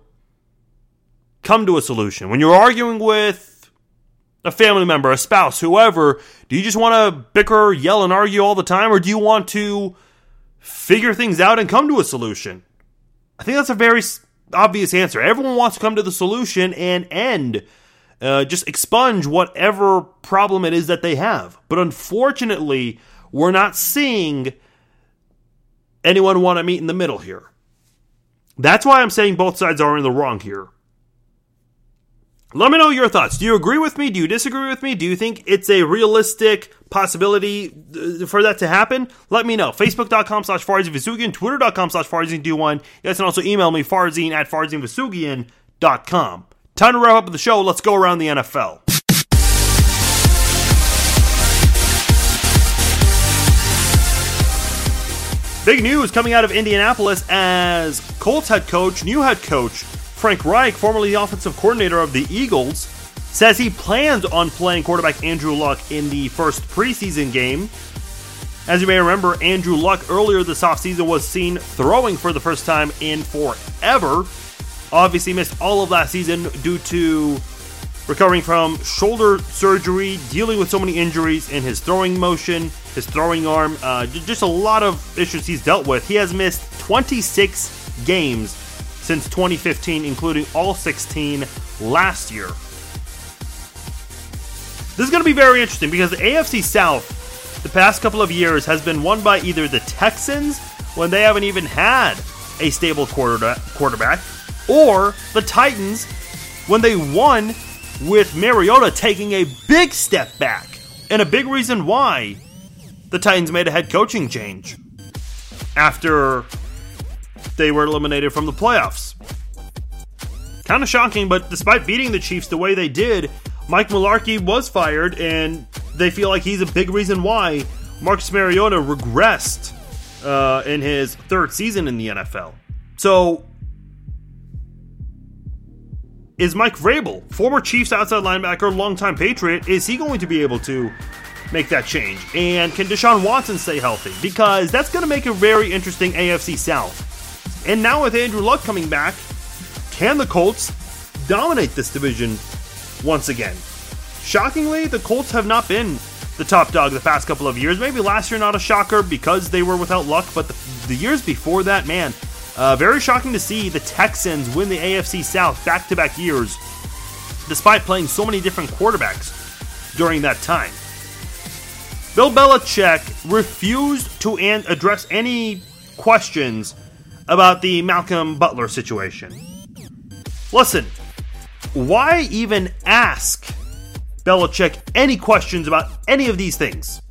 come to a solution. When you're arguing with a family member, a spouse, whoever, do you just want to bicker, yell, and argue all the time, or do you want to figure things out and come to a solution? I think that's a very obvious answer. Everyone wants to come to the solution and end, uh, just expunge whatever problem it is that they have. But unfortunately, we're not seeing anyone want to meet in the middle here. That's why I'm saying both sides are in the wrong here. Let me know your thoughts. Do you agree with me? Do you disagree with me? Do you think it's a realistic possibility uh, for that to happen? Let me know. Facebook.com slash Farzin Twitter.com slash Farzin21. You guys can also email me, Farzin at FarzinVousoughian.com. Time to wrap up the show. Let's go around the NFL. Big news coming out of Indianapolis as Colts head coach, new head coach, Frank Reich, formerly the offensive coordinator of the Eagles, says he plans on playing quarterback Andrew Luck in the first preseason game. As you may remember, Andrew Luck earlier this offseason was seen throwing for the first time in forever. Obviously, missed all of last season due to recovering from shoulder surgery, dealing with so many injuries in his throwing motion, his throwing arm, uh, just a lot of issues he's dealt with. He has missed 26 games since 2015, including all 16 last year. This is going to be very interesting because the AFC South, the past couple of years, has been won by either the Texans, when they haven't even had a stable quarter- quarterback, or the Titans, when they won with Mariota taking a big step back. And a big reason why the Titans made a head coaching change after they were eliminated from the playoffs. Kind of shocking, but despite beating the Chiefs the way they did, Mike Mularkey was fired, and they feel like he's a big reason why Marcus Mariota regressed uh, in his third season in the NFL. So, is Mike Vrabel, former Chiefs outside linebacker, longtime Patriot, is he going to be able to make that change? And can Deshaun Watson stay healthy? Because that's going to make a very interesting AFC South. And now with Andrew Luck coming back, can the Colts dominate this division once again? Shockingly, the Colts have not been the top dog the past couple of years. Maybe last year not a shocker because they were without luck, but the, the years before that, man, Uh, very shocking to see the Texans win the AFC South back to back years, despite playing so many different quarterbacks during that time. Bill Belichick refused to an- address any questions about the Malcolm Butler situation. Listen, why even ask Belichick any questions about any of these things?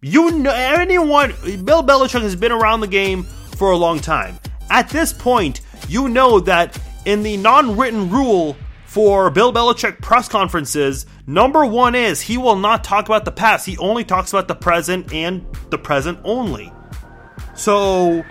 You know, anyone, Bill Belichick has been around the game for a long time. At this point, you know that in the non written rule for Bill Belichick press conferences, number one is he will not talk about the past. He only talks about the present and the present only. So,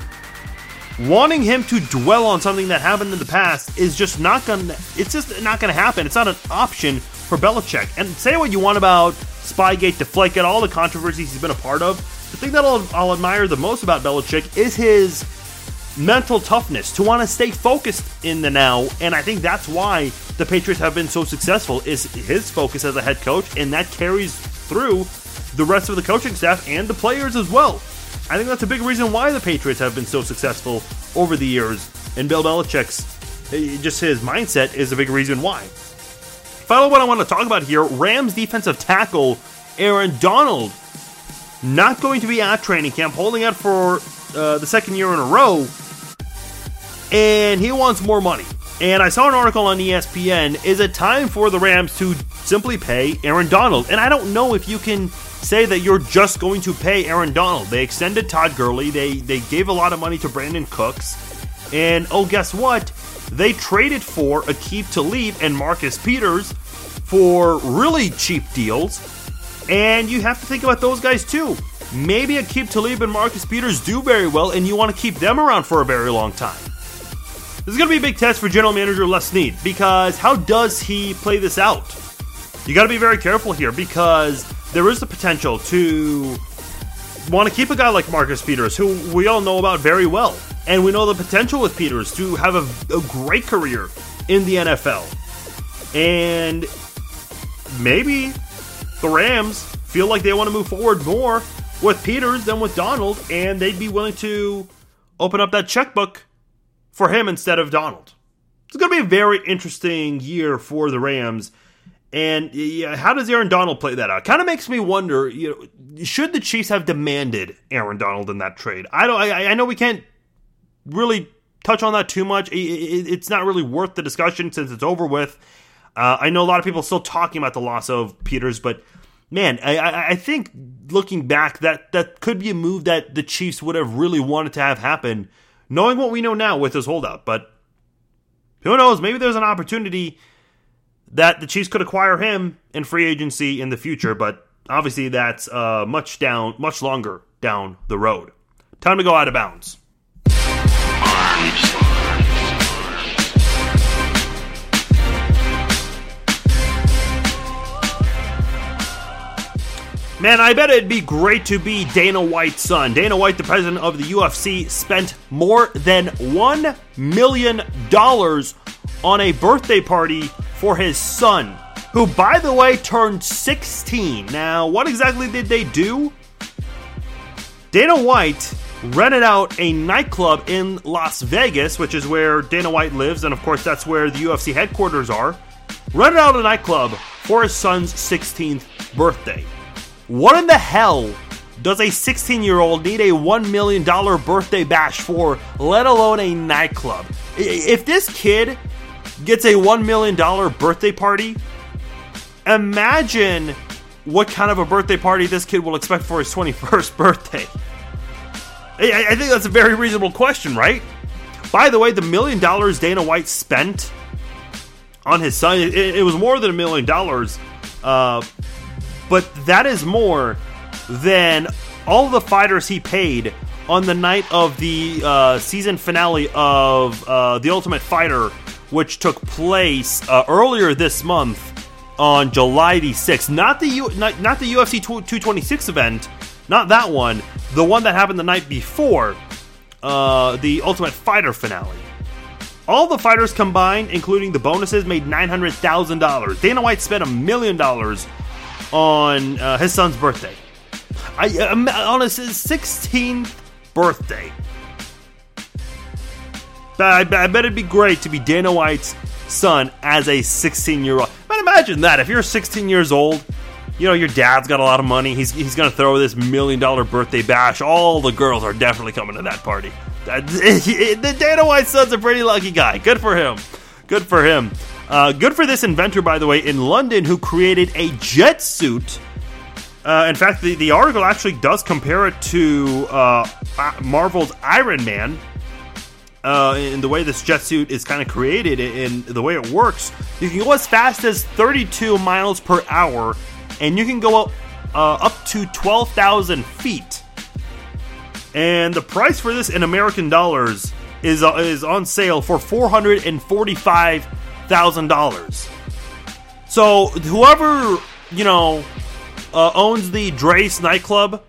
wanting him to dwell on something that happened in the past is just not gonna. It's just not gonna happen. It's not an option for Belichick. And say what you want about Spygate, Deflategate, all the controversies he's been a part of. The thing that I'll, I'll admire the most about Belichick is his mental toughness to want to stay focused in the now. And I think that's why the Patriots have been so successful is his focus as a head coach, and that carries through the rest of the coaching staff and the players as well. I think that's a big reason why the Patriots have been so successful over the years, and Bill Belichick's eh, just his mindset is a big reason why. Finally, what I want to talk about here Rams defensive tackle Aaron Donald not going to be at training camp, holding out for uh, the second year in a row, and he wants more money. And I saw an article on ESPN. Is it time for the Rams to simply pay Aaron Donald? And I don't know if you can say that you're just going to pay Aaron Donald. They extended Todd Gurley. They they gave a lot of money to Brandin Cooks. And oh, guess what? They traded for Aqib Talib and Marcus Peters for really cheap deals. And you have to think about those guys too. Maybe Aqib Talib and Marcus Peters do very well, and you want to keep them around for a very long time. This is going to be a big test for general manager Les Snead because how does he play this out? You got to be very careful here because there is the potential to want to keep a guy like Marcus Peters, who we all know about very well. And we know the potential with Peters to have a, a great career in the NFL. And maybe the Rams feel like they want to move forward more with Peters than with Donald, and they'd be willing to open up that checkbook for him instead of Donald. It's going to be a very interesting year for the Rams. And yeah, how does Aaron Donald play that out? Kind of makes me wonder. You know, should the Chiefs have demanded Aaron Donald in that trade? I don't. I, I know we can't really touch on that too much. It, it, it's not really worth the discussion since it's over with. Uh, I know a lot of people still talking about the loss of Peters, but man, I, I, think looking back, that that could be a move that the Chiefs would have really wanted to have happen knowing what we know now with this holdout. But who knows? Maybe there's an opportunity that the Chiefs could acquire him in free agency in the future. But obviously, that's uh, much down, much longer down the road. Time to go out of bounds. Man, I bet it'd be great to be Dana White's son. Dana White, the president of the UFC, spent more than $1 million on a birthday party for his son, who, by the way, turned 16. Now, what exactly did they do? Dana White rented out a nightclub in Las Vegas, which is where Dana White lives, and of course, that's where the UFC headquarters are. Rented out a nightclub for his son's 16th birthday. What in the hell does a 16 year old need a $1 million birthday bash for, let alone a nightclub? If this kid gets a $1 million birthday party, imagine what kind of a birthday party this kid will expect for his 21st birthday. I think that's a very reasonable question, right? By the way, the million dollars Dana White spent on his son, it, was more than a million dollars. Uh, but that is more than all the fighters he paid on the night of the uh, season finale of uh, The Ultimate Fighter, which took place uh, earlier this month on July the 6th. Not the, U- not, not the UFC 226 event, not that one, the one that happened the night before uh, the Ultimate Fighter finale. All the fighters combined, including the bonuses, made $900,000. Dana White spent a million dollars on uh, his son's birthday. I, um, on his 16th birthday. I, I bet it'd be great to be Dana White's son as a 16 year old. But imagine that if you're 16 years old, you know your dad's got a lot of money. He's he's gonna throw this million dollar birthday bash. All the girls are definitely coming to that party. The Dana White son's a pretty lucky guy. Good for him. Good for him. Uh, good for this inventor, by the way, in London, who created a jet suit. Uh, in fact, the, the article actually does compare it to uh, Marvel's Iron Man, uh, in the way this jet suit is kind of created and the way it works, you can go as fast as 32 miles per hour, and you can go up uh, up to 12,000 feet. And the price for this in American dollars is uh, is on sale for four hundred and forty five thousand dollars. So whoever you know uh, owns the Drai's nightclub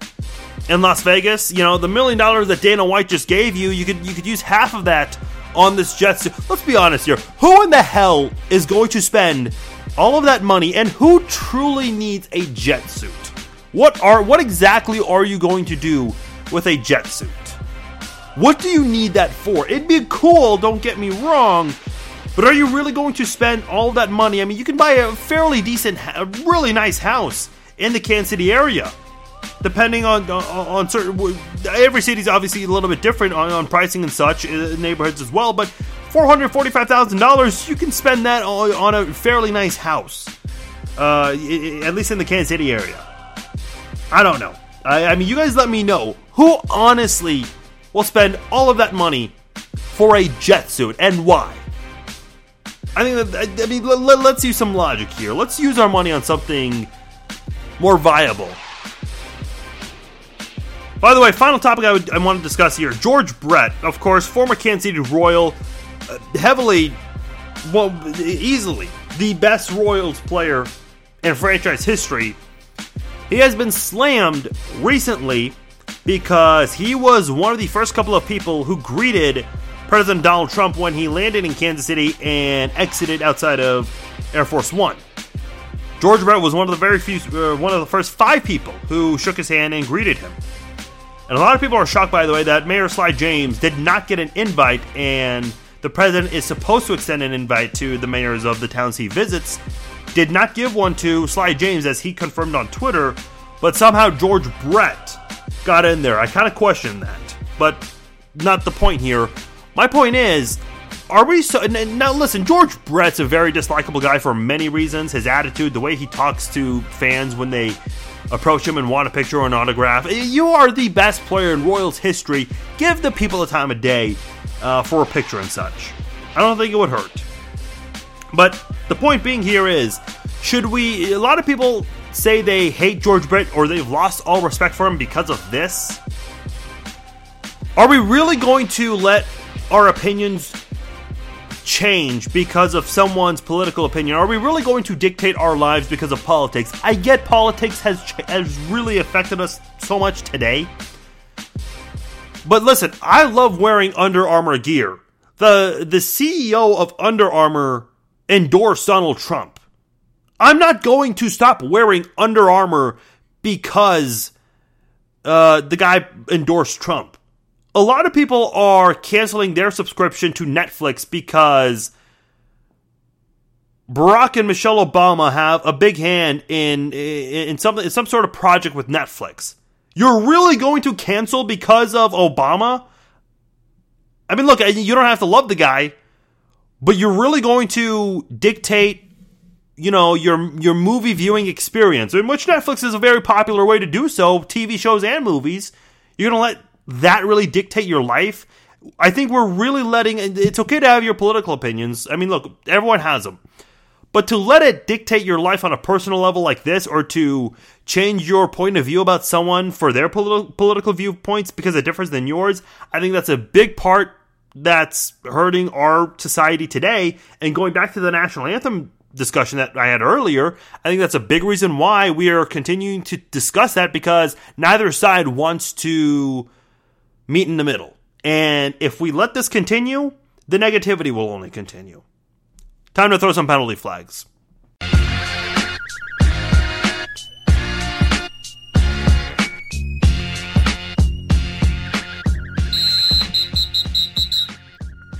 in Las Vegas, you know, the million dollars that Dana White just gave you, you could you could use half of that on this jet suit. Let's be honest here. Who in the hell is going to spend all of that money and who truly needs a jet suit? What are what exactly are you going to do with a jet suit? What do you need that for? It'd be cool, don't get me wrong, but are you really going to spend all that money? I mean, you can buy a fairly decent, a really nice house in the Kansas City area depending on, on, certain every city's obviously a little bit different on, on pricing and such neighborhoods as well but $445,000 you can spend that on, a fairly nice house uh, at least in the Kansas City area. I don't know. I, I mean you guys let me know who honestly will spend all of that money for a jet suit and why. I think that, I mean let, let's use some logic here. Let's use our money on something more viable by the way, final topic I, would, I want to discuss here George Brett, of course, former Kansas City Royal, uh, heavily, well, easily the best Royals player in franchise history. He has been slammed recently because he was one of the first couple of people who greeted President Donald Trump when he landed in Kansas City and exited outside of Air Force One. George Brett was one of the very few, uh, one of the first five people who shook his hand and greeted him. And a lot of people are shocked, by the way, that Mayor Sly James did not get an invite, and the president is supposed to extend an invite to the mayors of the towns he visits. Did not give one to Sly James, as he confirmed on Twitter, but somehow George Brett got in there. I kind of question that, but not the point here. My point is, are we so now? Listen, George Brett's a very dislikable guy for many reasons. His attitude, the way he talks to fans when they approach him and want a picture or an autograph. You are the best player in Royals history. Give the people the time of day uh, for a picture and such. I don't think it would hurt. But the point being here is, should we? A lot of people say they hate George Brett or they've lost all respect for him because of this. Are we really going to let our opinions change because of someone's political opinion? Are we really going to dictate our lives because of politics? I get politics has has really affected us so much today. But listen, I love wearing Under Armour gear. The the CEO of Under Armour endorsed Donald Trump. I'm not going to stop wearing Under Armour because uh, the guy endorsed Trump a lot of people are canceling their subscription to Netflix because Barack and Michelle Obama have a big hand in in some in some sort of project with Netflix. You're really going to cancel because of Obama? I mean, look, you don't have to love the guy, but you're really going to dictate, you know, your your movie viewing experience, in which Netflix is a very popular way to do so, TV shows and movies. You're going to let that really dictate your life. I think we're really letting it's okay to have your political opinions. I mean, look, everyone has them. But to let it dictate your life on a personal level like this, or to change your point of view about someone for their politi- political viewpoints because it differs than yours, I think that's a big part that's hurting our society today. And going back to the national anthem discussion that I had earlier, I think that's a big reason why we are continuing to discuss that because neither side wants to meet in the middle. And if we let this continue, the negativity will only continue. Time to throw some penalty flags.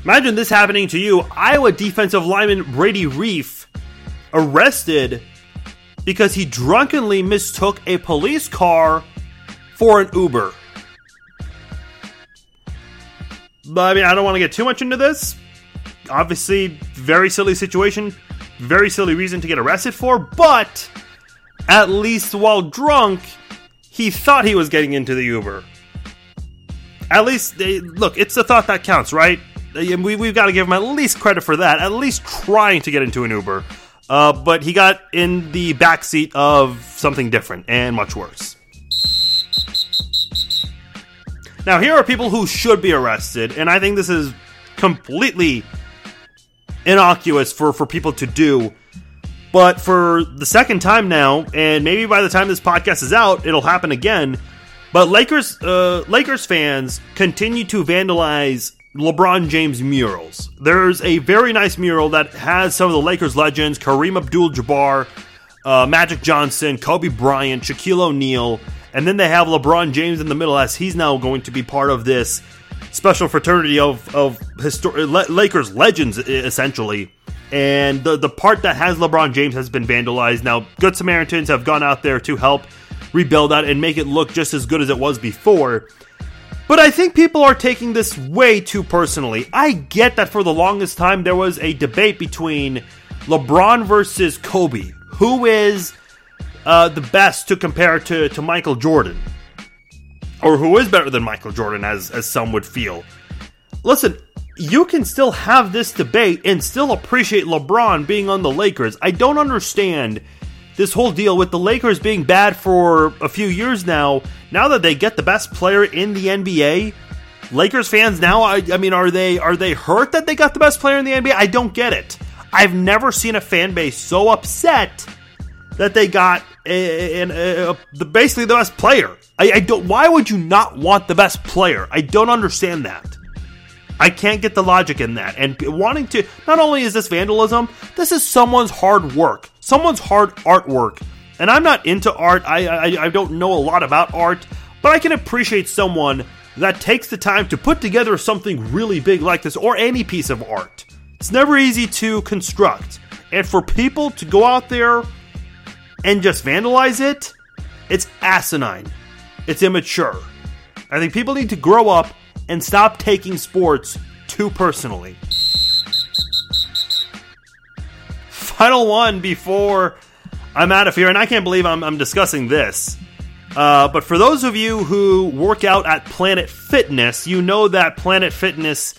Imagine this happening to you. Iowa defensive lineman Brady Reiff arrested because he drunkenly mistook a police car for an Uber. But I mean, I don't want to get too much into this. Obviously, very silly situation, very silly reason to get arrested for, but at least while drunk, he thought he was getting into the Uber. At least, they, look, it's the thought that counts, right? We, we've got to give him at least credit for that, at least trying to get into an Uber. Uh, but he got in the backseat of something different and much worse. Now, here are people who should be arrested, and I think this is completely innocuous for, for people to do. But for the second time now, and maybe by the time this podcast is out, it'll happen again. But Lakers uh, Lakers fans continue to vandalize LeBron James murals. There's a very nice mural that has some of the Lakers legends Kareem Abdul Jabbar, uh, Magic Johnson, Kobe Bryant, Shaquille O'Neal, and then they have LeBron James in the middle as he's now going to be part of this special fraternity of, of histor- Lakers legends, essentially. And the, the part that has LeBron James has been vandalized. Now, Good Samaritans have gone out there to help rebuild that and make it look just as good as it was before. But I think people are taking this way too personally. I get that for the longest time there was a debate between LeBron versus Kobe. Who is uh, the best to compare to, to Michael Jordan? Or who is better than Michael Jordan, as, as some would feel? Listen, you can still have this debate and still appreciate LeBron being on the Lakers. I don't understand this whole deal with the Lakers being bad for a few years now, now that they get the best player in the NBA, Lakers fans now I, I, mean are they are they hurt that they got the best player in the NBA? I don't get it. I've never seen a fan base so upset that they got a, a, a, the basically the best player. I, I don't why would you not want the best player? I don't understand that. I can't get the logic in that. And wanting to, not only is this vandalism, this is someone's hard work, someone's hard artwork. And I'm not into art, I, I, I don't know a lot about art, but I can appreciate someone that takes the time to put together something really big like this or any piece of art. It's never easy to construct. And for people to go out there and just vandalize it, it's asinine. It's immature. I think people need to grow up and stop taking sports too personally. Final one before I'm out of here, and I can't believe I'm, I'm discussing this. Uh, but for those of you who work out at Planet Fitness, you know that Planet Fitness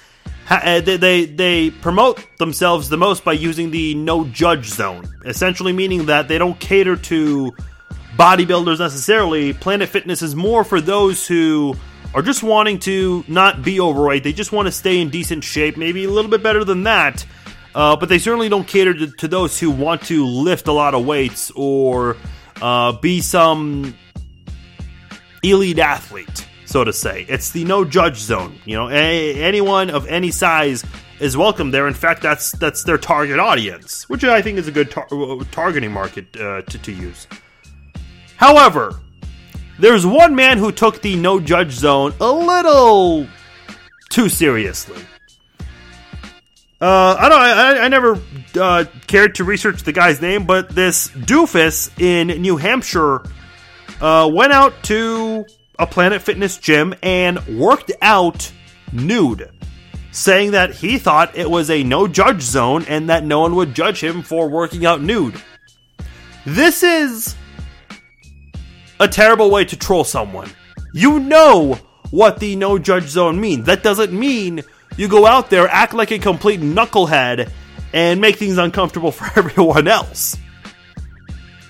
uh, they, they, they promote themselves the most by using the no judge zone, essentially meaning that they don't cater to bodybuilders necessarily. Planet Fitness is more for those who are just wanting to not be overweight. They just want to stay in decent shape, maybe a little bit better than that. Uh, but they certainly don't cater to, to, those who want to lift a lot of weights or uh, be some elite athlete, so to say. It's the no judge zone. You know, a, anyone of any size is welcome there. In fact, that's that's their target audience, which I think is a good tar- targeting market uh, to, to use. However, there's one man who took the no judge zone a little too seriously. Uh, I don't. I, I never uh, cared to research the guy's name, but this doofus in New Hampshire uh, went out to a Planet Fitness gym and worked out nude, saying that he thought it was a no judge zone and that no one would judge him for working out nude. This is a terrible way to troll someone. You know what the no judge zone means. That doesn't mean you go out there, act like a complete knucklehead, and make things uncomfortable for everyone else.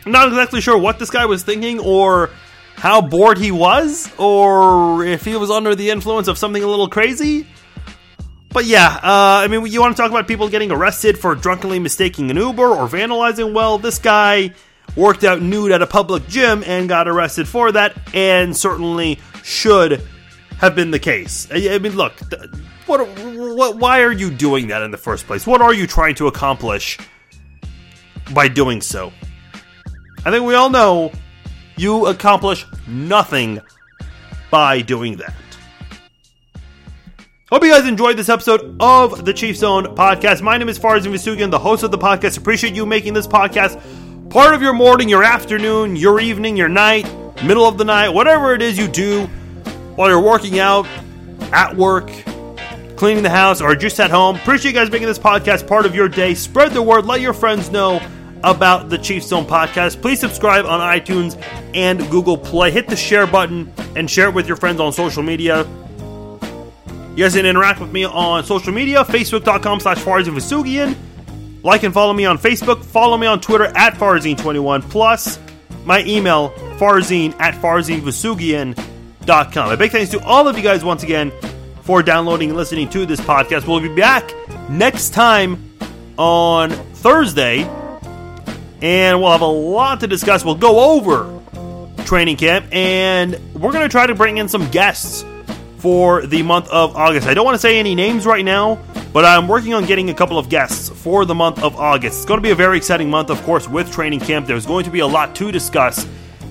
I'm not exactly sure what this guy was thinking or how bored he was or if he was under the influence of something a little crazy. But yeah, uh, I mean, you want to talk about people getting arrested for drunkenly mistaking an Uber or vandalizing? Well, this guy worked out nude at a public gym and got arrested for that, and certainly should have been the case. I mean, look, what, what, why are you doing that in the first place? What are you trying to accomplish by doing so? I think we all know you accomplish nothing by doing that. Hope you guys enjoyed this episode of the Chief Zone podcast. My name is Farzin Vousoughian, the host of the podcast. Appreciate you making this podcast part of your morning, your afternoon, your evening, your night, middle of the night, whatever it is you do while you're working out, at work, cleaning the house, or just at home. Appreciate you guys making this podcast part of your day. Spread the word, let your friends know about the Chief Zone podcast. Please subscribe on iTunes and Google Play. Hit the share button and share it with your friends on social media. You guys can interact with me on social media, facebook.com slash Farzin Like and follow me on Facebook. Follow me on Twitter at Farzin21. Plus, my email, farzin at farzinvousoughian.com. A big thanks to all of you guys once again for downloading and listening to this podcast. We'll be back next time on Thursday, and we'll have a lot to discuss. We'll go over training camp, and we're going to try to bring in some guests for the month of August. I don't want to say any names right now, but I'm working on getting a couple of guests for the month of August. It's going to be a very exciting month, of course, with training camp. There's going to be a lot to discuss,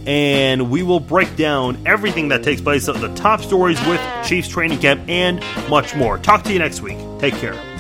and we will break down everything that takes place, the top stories with Chiefs training camp, and much more. Talk to you next week. Take care.